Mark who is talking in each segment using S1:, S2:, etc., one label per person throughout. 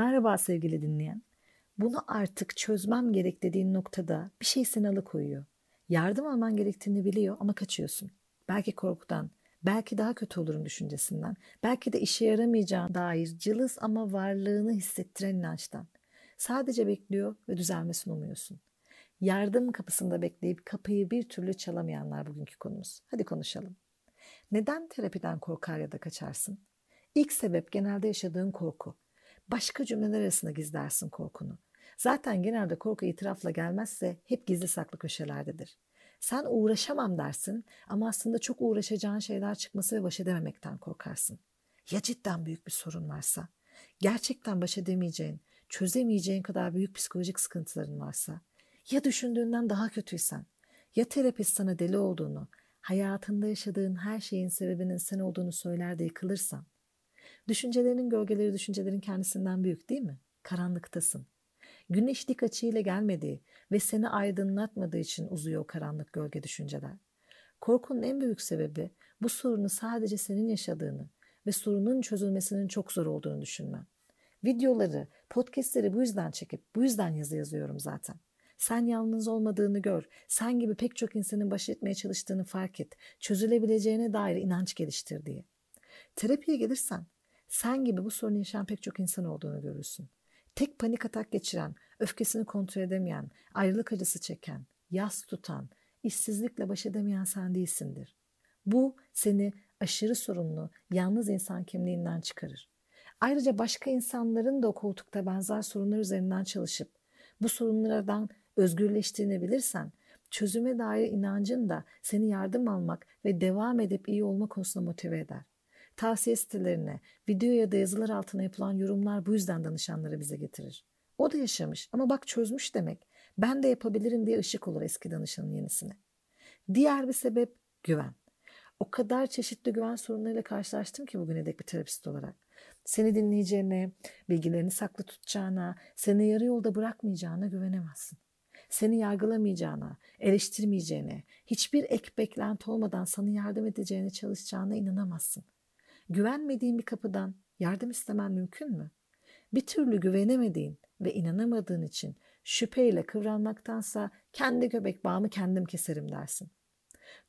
S1: Merhaba sevgili dinleyen. Bunu artık çözmem gerek dediğin noktada bir şey seni alıkoyuyor. Yardım alman gerektiğini biliyor ama kaçıyorsun. Belki korkudan, belki daha kötü olurum düşüncesinden, belki de işe yaramayacağına dair cılız ama varlığını hissettiren inançtan. Sadece bekliyor ve düzelmesini umuyorsun. Yardım kapısında bekleyip kapıyı bir türlü çalamayanlar bugünkü konumuz. Hadi konuşalım. Neden terapiden korkar ya da kaçarsın? İlk sebep genelde yaşadığın korku. Başka cümleler arasında gizlersin korkunu. Zaten genelde korku itirafla gelmezse hep gizli saklı köşelerdedir. Sen uğraşamam dersin ama aslında çok uğraşacağın şeyler çıkması ve baş edememekten korkarsın. Ya cidden büyük bir sorun varsa? Gerçekten baş edemeyeceğin, çözemeyeceğin kadar büyük psikolojik sıkıntıların varsa? Ya düşündüğünden daha kötüysen? Ya terapist sana deli olduğunu, hayatında yaşadığın her şeyin sebebinin sen olduğunu söyler de yıkılırsan? Düşüncelerinin gölgeleri düşüncelerin kendisinden büyük değil mi? Karanlıktasın. Güneş dik açıyla gelmediği ve seni aydınlatmadığı için uzuyor o karanlık gölge düşünceler. Korkunun en büyük sebebi bu sorunu sadece senin yaşadığını ve sorunun çözülmesinin çok zor olduğunu düşünmen. Videoları, podcastleri bu yüzden çekip bu yüzden yazı yazıyorum zaten. Sen yalnız olmadığını gör. Sen gibi pek çok insanın baş etmeye çalıştığını fark et. Çözülebileceğine dair inanç geliştir diye. Terapiye gelirsen sen gibi bu sorunu yaşayan pek çok insan olduğunu görürsün. Tek panik atak geçiren, öfkesini kontrol edemeyen, ayrılık acısı çeken, yas tutan, işsizlikle baş edemeyen sen değilsindir. Bu seni aşırı sorumlu, yalnız insan kimliğinden çıkarır. Ayrıca başka insanların da o koltukta benzer sorunlar üzerinden çalışıp bu sorunlardan özgürleştiğini bilirsen çözüme dair inancın da seni yardım almak ve devam edip iyi olma konusunda motive eder. Tavsiye sitelerine, video ya da yazılar altına yapılan yorumlar bu yüzden danışanları bize getirir. O da yaşamış ama bak çözmüş demek. Ben de yapabilirim diye ışık olur eski danışanın yenisine. Diğer bir sebep güven. O kadar çeşitli güven sorunlarıyla karşılaştım ki bugüne dek bir terapist olarak. Seni dinleyeceğine, bilgilerini saklı tutacağına, seni yarı yolda bırakmayacağına güvenemezsin. Seni yargılamayacağına, eleştirmeyeceğine, hiçbir ek beklenti olmadan sana yardım edeceğine çalışacağına inanamazsın. Güvenmediğin bir kapıdan yardım istemen mümkün mü? Bir türlü güvenemediğin ve inanamadığın için şüpheyle kıvranmaktansa kendi göbek bağımı kendim keserim dersin.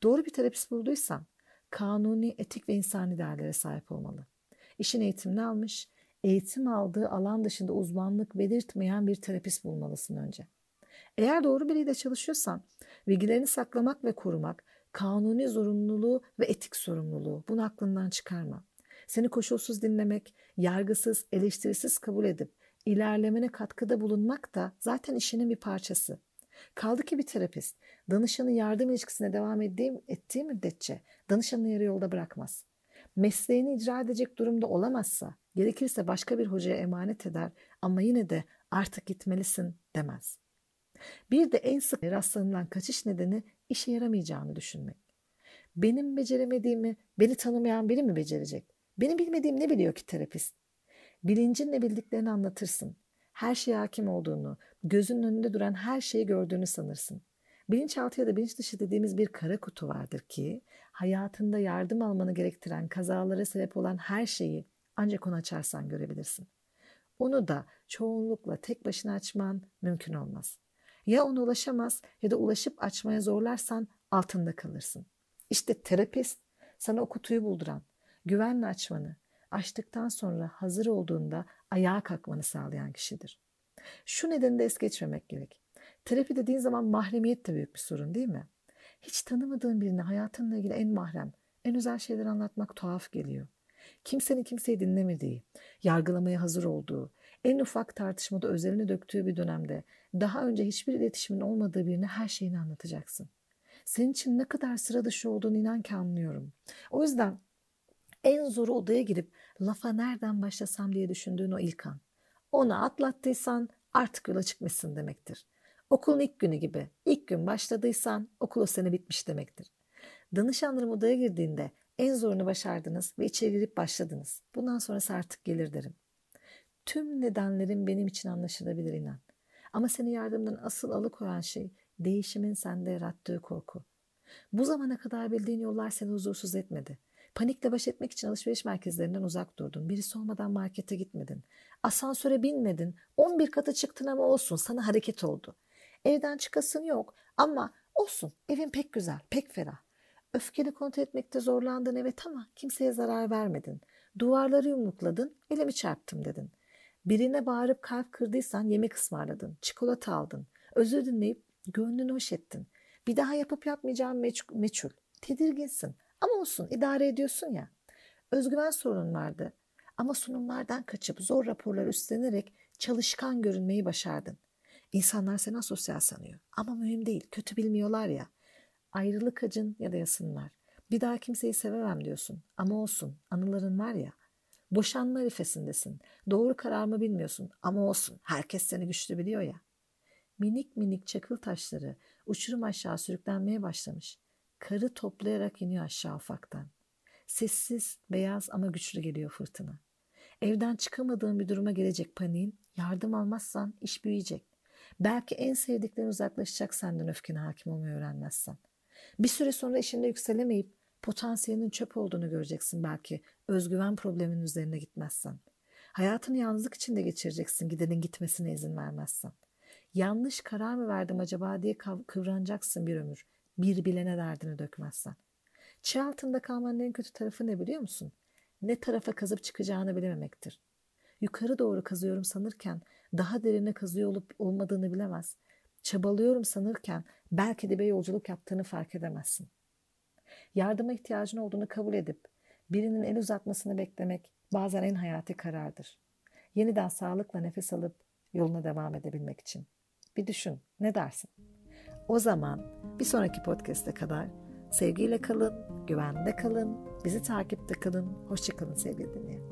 S1: Doğru bir terapist bulduysan kanuni, etik ve insani değerlere sahip olmalı. İşin eğitimini almış, eğitim aldığı alan dışında uzmanlık belirtmeyen bir terapist bulmalısın önce. Eğer doğru biriyle çalışıyorsan bilgilerini saklamak ve korumak kanuni zorunluluğu ve etik sorumluluğu bunu aklından çıkarma. Seni koşulsuz dinlemek, yargısız, eleştirisiz kabul edip ilerlemene katkıda bulunmak da zaten işinin bir parçası. Kaldı ki bir terapist danışanı yardım ilişkisine devam ettiği, ettiği müddetçe danışanı yarı yolda bırakmaz. Mesleğini icra edecek durumda olamazsa gerekirse başka bir hocaya emanet eder ama yine de artık gitmelisin demez. Bir de en sık rastlanılan kaçış nedeni işe yaramayacağını düşünmek. Benim beceremediğimi beni tanımayan biri mi becerecek? Benim bilmediğim ne biliyor ki terapist? Bilincinle bildiklerini anlatırsın. Her şeye hakim olduğunu, gözünün önünde duran her şeyi gördüğünü sanırsın. Bilinçaltı ya da bilinç dışı dediğimiz bir kara kutu vardır ki hayatında yardım almanı gerektiren kazalara sebep olan her şeyi ancak onu açarsan görebilirsin. Onu da çoğunlukla tek başına açman mümkün olmaz. Ya ona ulaşamaz ya da ulaşıp açmaya zorlarsan altında kalırsın. İşte terapist sana o kutuyu bulduran, güvenle açmanı, açtıktan sonra hazır olduğunda ayağa kalkmanı sağlayan kişidir. Şu nedeni de es geçmemek gerek. Terapi dediğin zaman mahremiyet de büyük bir sorun değil mi? Hiç tanımadığın birine hayatınla ilgili en mahrem, en özel şeyler anlatmak tuhaf geliyor. Kimsenin kimseyi dinlemediği, yargılamaya hazır olduğu, en ufak tartışmada özelini döktüğü bir dönemde daha önce hiçbir iletişimin olmadığı birine her şeyini anlatacaksın. Senin için ne kadar sıra dışı olduğunu inan ki anlıyorum. O yüzden en zoru odaya girip lafa nereden başlasam diye düşündüğün o ilk an. Onu atlattıysan artık yola çıkmışsın demektir. Okulun ilk günü gibi. İlk gün başladıysan okul o sene bitmiş demektir. Danışanlarım odaya girdiğinde en zorunu başardınız ve içeri girip başladınız. Bundan sonrası artık gelir derim. Tüm nedenlerin benim için anlaşılabilir inan. Ama seni yardımdan asıl alıkoyan şey değişimin sende yarattığı korku. Bu zamana kadar bildiğin yollar seni huzursuz etmedi. Panikle baş etmek için alışveriş merkezlerinden uzak durdun. Birisi olmadan markete gitmedin. Asansöre binmedin. 11 katı çıktın ama olsun sana hareket oldu. Evden çıkasın yok ama olsun evin pek güzel, pek ferah. Öfkeni kontrol etmekte zorlandın evet ama kimseye zarar vermedin. Duvarları yumrukladın, elimi çarptım dedin. Birine bağırıp kalp kırdıysan yemek ısmarladın, çikolata aldın. Özür dinleyip gönlünü hoş ettin. Bir daha yapıp yapmayacağın meç- meçhul. Tedirginsin ama olsun idare ediyorsun ya. Özgüven sorunun vardı ama sunumlardan kaçıp zor raporlar üstlenerek çalışkan görünmeyi başardın. İnsanlar seni asosyal sanıyor ama mühim değil kötü bilmiyorlar ya. Ayrılık acın ya da yasınlar. Bir daha kimseyi sevemem diyorsun ama olsun anıların var ya. Boşanma arifesindesin. Doğru karar mı bilmiyorsun ama olsun herkes seni güçlü biliyor ya. Minik minik çakıl taşları uçurum aşağı sürüklenmeye başlamış. Karı toplayarak iniyor aşağı ufaktan. Sessiz, beyaz ama güçlü geliyor fırtına. Evden çıkamadığın bir duruma gelecek paniğin, yardım almazsan iş büyüyecek. Belki en sevdiklerin uzaklaşacak senden öfkene hakim olmayı öğrenmezsen. Bir süre sonra işinde yükselemeyip potansiyelinin çöp olduğunu göreceksin belki özgüven probleminin üzerine gitmezsen. Hayatını yalnızlık içinde geçireceksin gidenin gitmesine izin vermezsen. Yanlış karar mı verdim acaba diye kıvranacaksın bir ömür. Bir bilene derdini dökmezsen. Çığ altında kalmanın en kötü tarafı ne biliyor musun? Ne tarafa kazıp çıkacağını bilememektir. Yukarı doğru kazıyorum sanırken daha derine kazıyor olup olmadığını bilemez. Çabalıyorum sanırken belki de bir yolculuk yaptığını fark edemezsin. Yardıma ihtiyacın olduğunu kabul edip birinin el uzatmasını beklemek bazen en hayati karardır. Yeniden sağlıkla nefes alıp yoluna devam edebilmek için. Bir düşün, ne dersin? O zaman bir sonraki podcast'e kadar sevgiyle kalın, güvende kalın, bizi takipte kalın, hoşçakalın sevgili dinleyen.